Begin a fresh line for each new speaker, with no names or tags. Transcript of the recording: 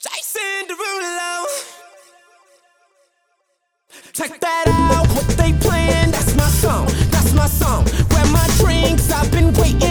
Jason Derulo. Check that out, what they playing? That's my song, that's my song. Grab my drinks, I've been waiting